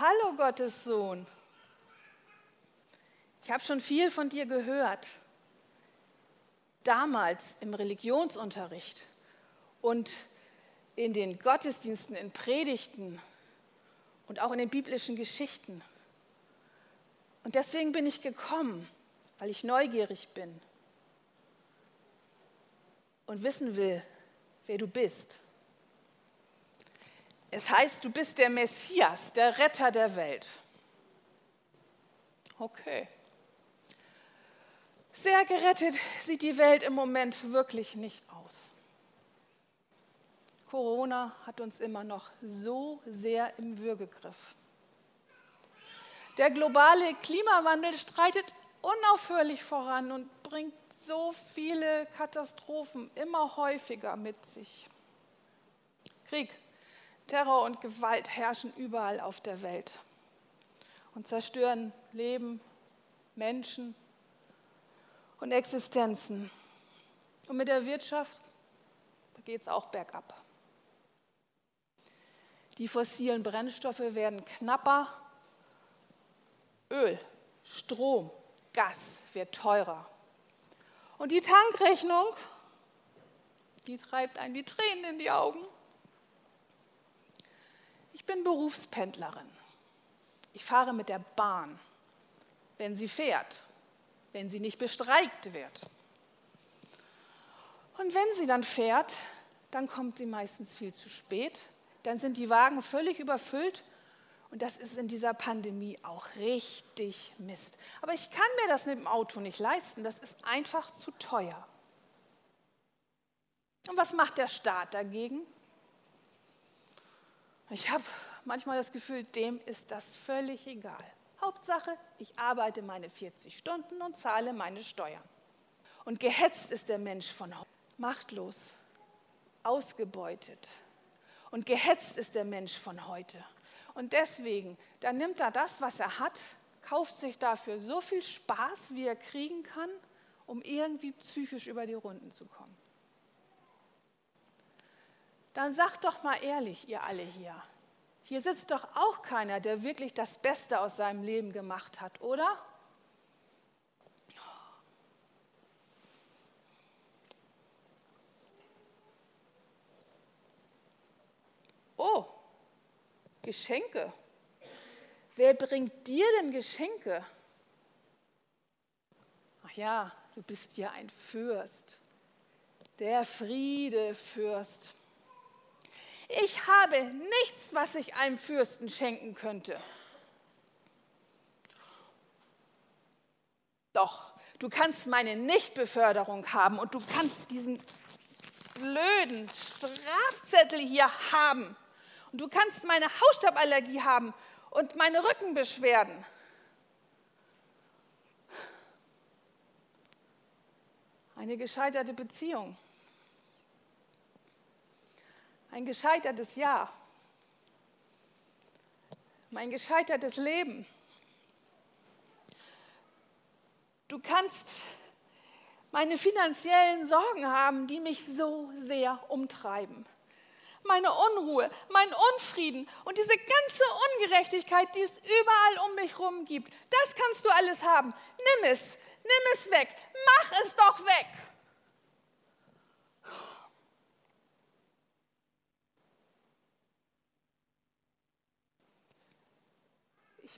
Hallo Gottes Sohn. Ich habe schon viel von dir gehört. Damals im Religionsunterricht und in den Gottesdiensten, in Predigten und auch in den biblischen Geschichten. Und deswegen bin ich gekommen, weil ich neugierig bin und wissen will, wer du bist. Es heißt, du bist der Messias, der Retter der Welt. Okay. Sehr gerettet sieht die Welt im Moment wirklich nicht aus. Corona hat uns immer noch so sehr im Würgegriff. Der globale Klimawandel streitet unaufhörlich voran und bringt so viele Katastrophen immer häufiger mit sich. Krieg, Terror und Gewalt herrschen überall auf der Welt und zerstören Leben, Menschen und Existenzen. Und mit der Wirtschaft, geht es auch bergab. Die fossilen Brennstoffe werden knapper, Öl, Strom, Gas wird teurer. Und die Tankrechnung, die treibt einen die Tränen in die Augen. Ich bin Berufspendlerin. Ich fahre mit der Bahn, wenn sie fährt, wenn sie nicht bestreikt wird. Und wenn sie dann fährt, dann kommt sie meistens viel zu spät. Dann sind die Wagen völlig überfüllt. Und das ist in dieser Pandemie auch richtig Mist. Aber ich kann mir das mit dem Auto nicht leisten. Das ist einfach zu teuer. Und was macht der Staat dagegen? Ich habe manchmal das Gefühl, dem ist das völlig egal. Hauptsache, ich arbeite meine 40 Stunden und zahle meine Steuern. Und gehetzt ist der Mensch von heute. Machtlos, ausgebeutet. Und gehetzt ist der Mensch von heute. Und deswegen, dann nimmt er das, was er hat, kauft sich dafür so viel Spaß, wie er kriegen kann, um irgendwie psychisch über die Runden zu kommen dann sagt doch mal ehrlich, ihr alle hier, hier sitzt doch auch keiner, der wirklich das Beste aus seinem Leben gemacht hat, oder? Oh, Geschenke. Wer bringt dir denn Geschenke? Ach ja, du bist ja ein Fürst, der Friedefürst. Ich habe nichts, was ich einem Fürsten schenken könnte. Doch, du kannst meine Nichtbeförderung haben und du kannst diesen blöden Strafzettel hier haben. Und du kannst meine Hausstauballergie haben und meine Rückenbeschwerden. Eine gescheiterte Beziehung ein gescheitertes Jahr, mein gescheitertes Leben. Du kannst meine finanziellen Sorgen haben, die mich so sehr umtreiben. Meine Unruhe, mein Unfrieden und diese ganze Ungerechtigkeit, die es überall um mich herum gibt, das kannst du alles haben. Nimm es, nimm es weg, mach es doch weg.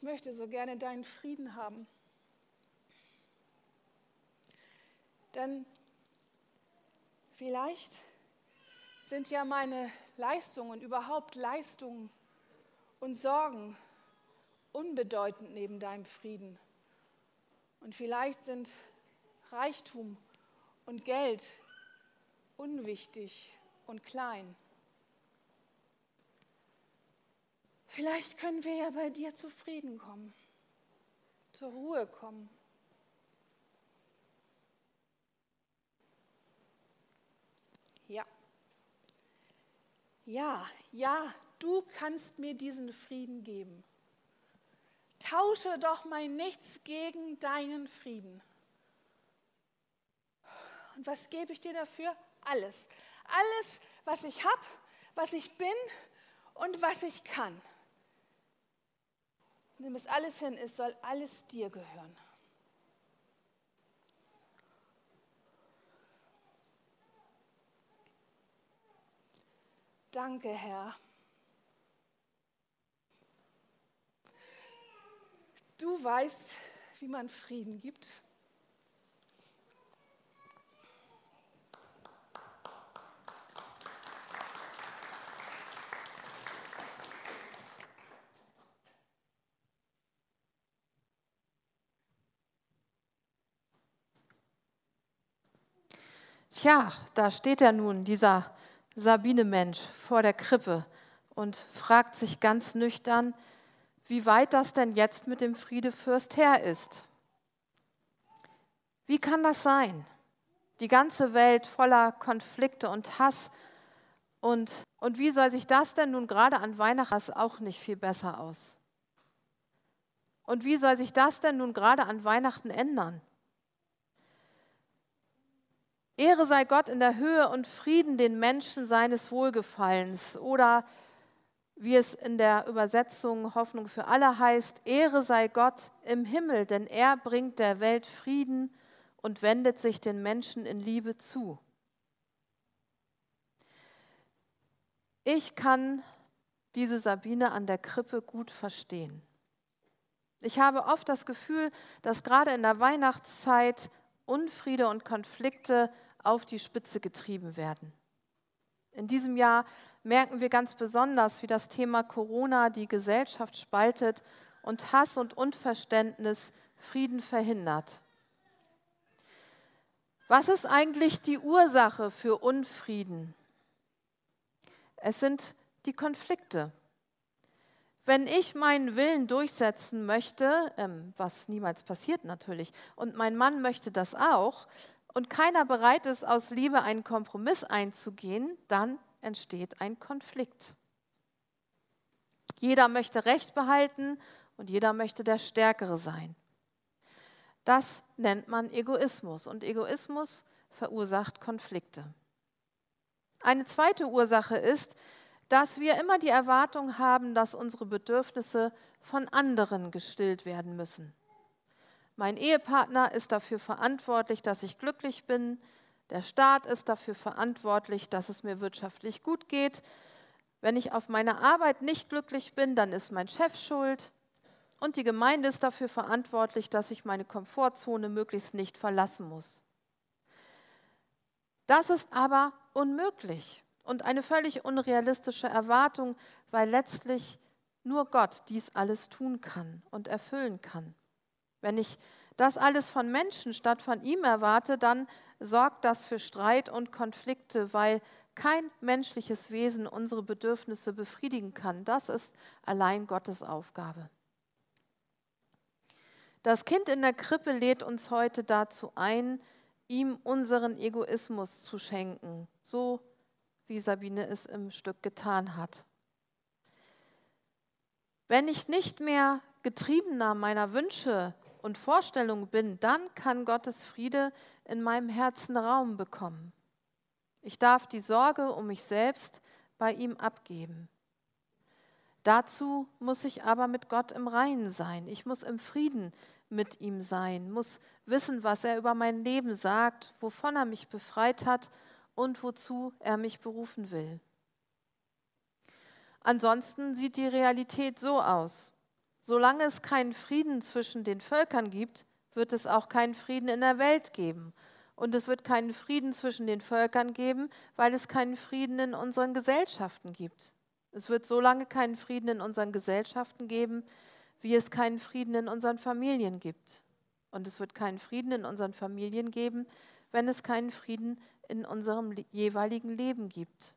Ich möchte so gerne deinen Frieden haben. Denn vielleicht sind ja meine Leistungen, überhaupt Leistungen und Sorgen unbedeutend neben deinem Frieden. Und vielleicht sind Reichtum und Geld unwichtig und klein. Vielleicht können wir ja bei dir zufrieden kommen, zur Ruhe kommen. Ja. Ja, ja, du kannst mir diesen Frieden geben. Tausche doch mein Nichts gegen deinen Frieden. Und was gebe ich dir dafür? Alles. Alles, was ich habe, was ich bin und was ich kann. Nimm es alles hin, es soll alles dir gehören. Danke, Herr. Du weißt, wie man Frieden gibt. Tja, da steht er nun, dieser Sabine-Mensch vor der Krippe und fragt sich ganz nüchtern, wie weit das denn jetzt mit dem Friedefürst her ist. Wie kann das sein? Die ganze Welt voller Konflikte und Hass. Und, und wie soll sich das denn nun gerade an Weihnachten auch nicht viel besser aus? Und wie soll sich das denn nun gerade an Weihnachten ändern? Ehre sei Gott in der Höhe und Frieden den Menschen seines Wohlgefallens. Oder wie es in der Übersetzung Hoffnung für alle heißt, Ehre sei Gott im Himmel, denn er bringt der Welt Frieden und wendet sich den Menschen in Liebe zu. Ich kann diese Sabine an der Krippe gut verstehen. Ich habe oft das Gefühl, dass gerade in der Weihnachtszeit Unfriede und Konflikte auf die Spitze getrieben werden. In diesem Jahr merken wir ganz besonders, wie das Thema Corona die Gesellschaft spaltet und Hass und Unverständnis Frieden verhindert. Was ist eigentlich die Ursache für Unfrieden? Es sind die Konflikte. Wenn ich meinen Willen durchsetzen möchte, ähm, was niemals passiert natürlich, und mein Mann möchte das auch, und keiner bereit ist, aus Liebe einen Kompromiss einzugehen, dann entsteht ein Konflikt. Jeder möchte Recht behalten und jeder möchte der Stärkere sein. Das nennt man Egoismus und Egoismus verursacht Konflikte. Eine zweite Ursache ist, dass wir immer die Erwartung haben, dass unsere Bedürfnisse von anderen gestillt werden müssen. Mein Ehepartner ist dafür verantwortlich, dass ich glücklich bin. Der Staat ist dafür verantwortlich, dass es mir wirtschaftlich gut geht. Wenn ich auf meiner Arbeit nicht glücklich bin, dann ist mein Chef schuld. Und die Gemeinde ist dafür verantwortlich, dass ich meine Komfortzone möglichst nicht verlassen muss. Das ist aber unmöglich und eine völlig unrealistische Erwartung, weil letztlich nur Gott dies alles tun kann und erfüllen kann. Wenn ich das alles von Menschen statt von ihm erwarte, dann sorgt das für Streit und Konflikte, weil kein menschliches Wesen unsere Bedürfnisse befriedigen kann. Das ist allein Gottes Aufgabe. Das Kind in der Krippe lädt uns heute dazu ein, ihm unseren Egoismus zu schenken, so wie Sabine es im Stück getan hat. Wenn ich nicht mehr getriebener meiner Wünsche und Vorstellung bin, dann kann Gottes Friede in meinem Herzen Raum bekommen. Ich darf die Sorge um mich selbst bei ihm abgeben. Dazu muss ich aber mit Gott im Reinen sein. Ich muss im Frieden mit ihm sein, muss wissen, was er über mein Leben sagt, wovon er mich befreit hat und wozu er mich berufen will. Ansonsten sieht die Realität so aus. Solange es keinen Frieden zwischen den Völkern gibt, wird es auch keinen Frieden in der Welt geben. Und es wird keinen Frieden zwischen den Völkern geben, weil es keinen Frieden in unseren Gesellschaften gibt. Es wird so lange keinen Frieden in unseren Gesellschaften geben, wie es keinen Frieden in unseren Familien gibt. Und es wird keinen Frieden in unseren Familien geben, wenn es keinen Frieden in unserem jeweiligen Leben gibt.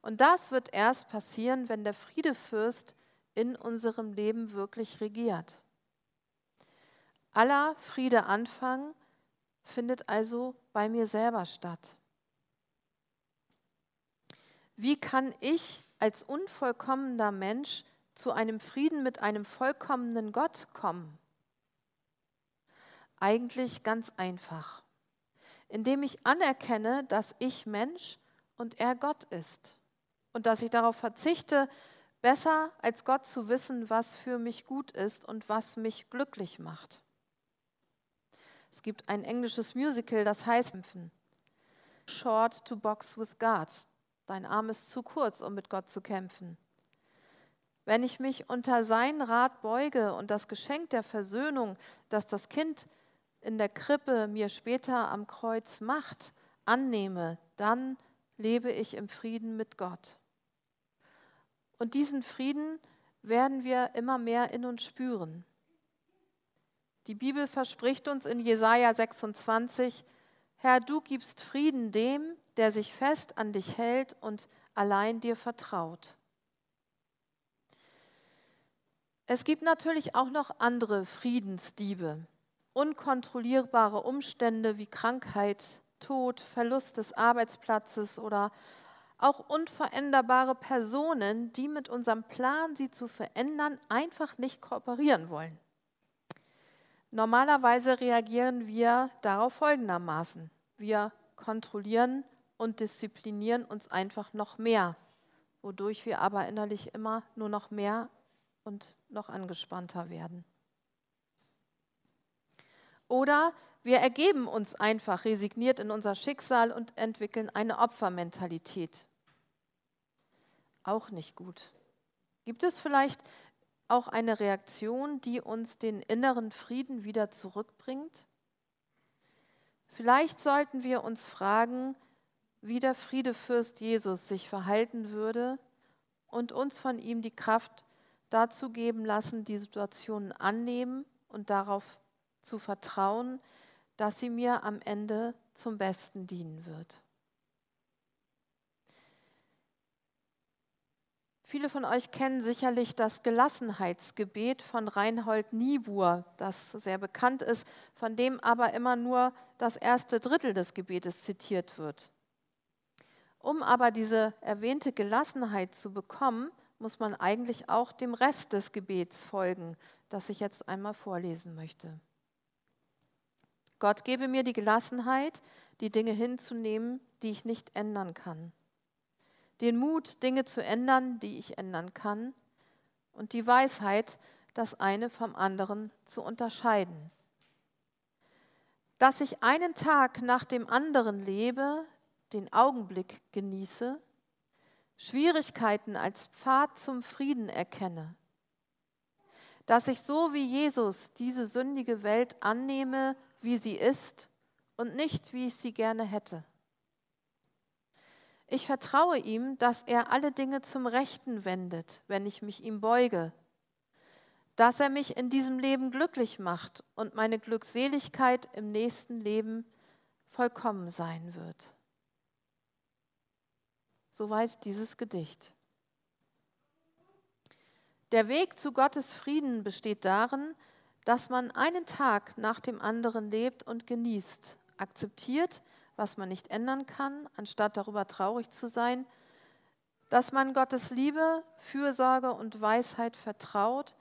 Und das wird erst passieren, wenn der Friedefürst in unserem Leben wirklich regiert. Aller Friedeanfang findet also bei mir selber statt. Wie kann ich als unvollkommener Mensch zu einem Frieden mit einem vollkommenen Gott kommen? Eigentlich ganz einfach, indem ich anerkenne, dass ich Mensch und er Gott ist und dass ich darauf verzichte, Besser als Gott zu wissen, was für mich gut ist und was mich glücklich macht. Es gibt ein englisches Musical, das heißt Short to Box with God. Dein Arm ist zu kurz, um mit Gott zu kämpfen. Wenn ich mich unter seinen Rat beuge und das Geschenk der Versöhnung, das das Kind in der Krippe mir später am Kreuz macht, annehme, dann lebe ich im Frieden mit Gott. Und diesen Frieden werden wir immer mehr in uns spüren. Die Bibel verspricht uns in Jesaja 26, Herr, du gibst Frieden dem, der sich fest an dich hält und allein dir vertraut. Es gibt natürlich auch noch andere Friedensdiebe, unkontrollierbare Umstände wie Krankheit, Tod, Verlust des Arbeitsplatzes oder auch unveränderbare Personen, die mit unserem Plan, sie zu verändern, einfach nicht kooperieren wollen. Normalerweise reagieren wir darauf folgendermaßen. Wir kontrollieren und disziplinieren uns einfach noch mehr, wodurch wir aber innerlich immer nur noch mehr und noch angespannter werden. Oder wir ergeben uns einfach resigniert in unser Schicksal und entwickeln eine Opfermentalität. Auch nicht gut. Gibt es vielleicht auch eine Reaktion, die uns den inneren Frieden wieder zurückbringt? Vielleicht sollten wir uns fragen, wie der Friedefürst Jesus sich verhalten würde und uns von ihm die Kraft dazu geben lassen, die Situationen annehmen und darauf zu vertrauen, dass sie mir am Ende zum Besten dienen wird. Viele von euch kennen sicherlich das Gelassenheitsgebet von Reinhold Niebuhr, das sehr bekannt ist, von dem aber immer nur das erste Drittel des Gebetes zitiert wird. Um aber diese erwähnte Gelassenheit zu bekommen, muss man eigentlich auch dem Rest des Gebets folgen, das ich jetzt einmal vorlesen möchte. Gott gebe mir die Gelassenheit, die Dinge hinzunehmen, die ich nicht ändern kann. Den Mut, Dinge zu ändern, die ich ändern kann. Und die Weisheit, das eine vom anderen zu unterscheiden. Dass ich einen Tag nach dem anderen lebe, den Augenblick genieße Schwierigkeiten als Pfad zum Frieden erkenne, dass ich so wie Jesus diese sündige Welt annehme, wie sie ist und nicht, wie ich sie gerne hätte. Ich vertraue ihm, dass er alle Dinge zum Rechten wendet, wenn ich mich ihm beuge, dass er mich in diesem Leben glücklich macht und meine Glückseligkeit im nächsten Leben vollkommen sein wird. Soweit dieses Gedicht. Der Weg zu Gottes Frieden besteht darin, dass man einen Tag nach dem anderen lebt und genießt, akzeptiert, was man nicht ändern kann, anstatt darüber traurig zu sein, dass man Gottes Liebe, Fürsorge und Weisheit vertraut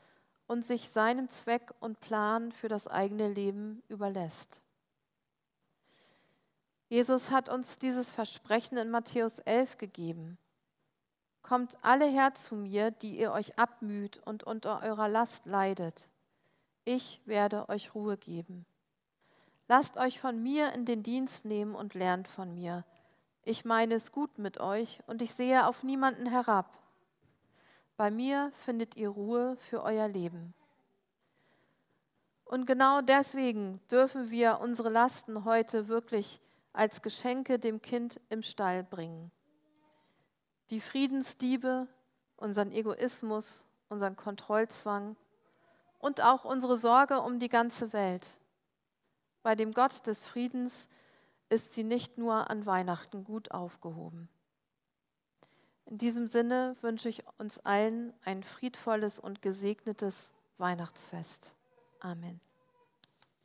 und sich seinem Zweck und Plan für das eigene Leben überlässt. Jesus hat uns dieses Versprechen in Matthäus 11 gegeben. Kommt alle her zu mir, die ihr euch abmüht und unter eurer Last leidet. Ich werde euch Ruhe geben. Lasst euch von mir in den Dienst nehmen und lernt von mir. Ich meine es gut mit euch und ich sehe auf niemanden herab. Bei mir findet ihr Ruhe für euer Leben. Und genau deswegen dürfen wir unsere Lasten heute wirklich als Geschenke dem Kind im Stall bringen. Die Friedensdiebe, unseren Egoismus, unseren Kontrollzwang und auch unsere Sorge um die ganze Welt. Bei dem Gott des Friedens ist sie nicht nur an Weihnachten gut aufgehoben. In diesem Sinne wünsche ich uns allen ein friedvolles und gesegnetes Weihnachtsfest. Amen.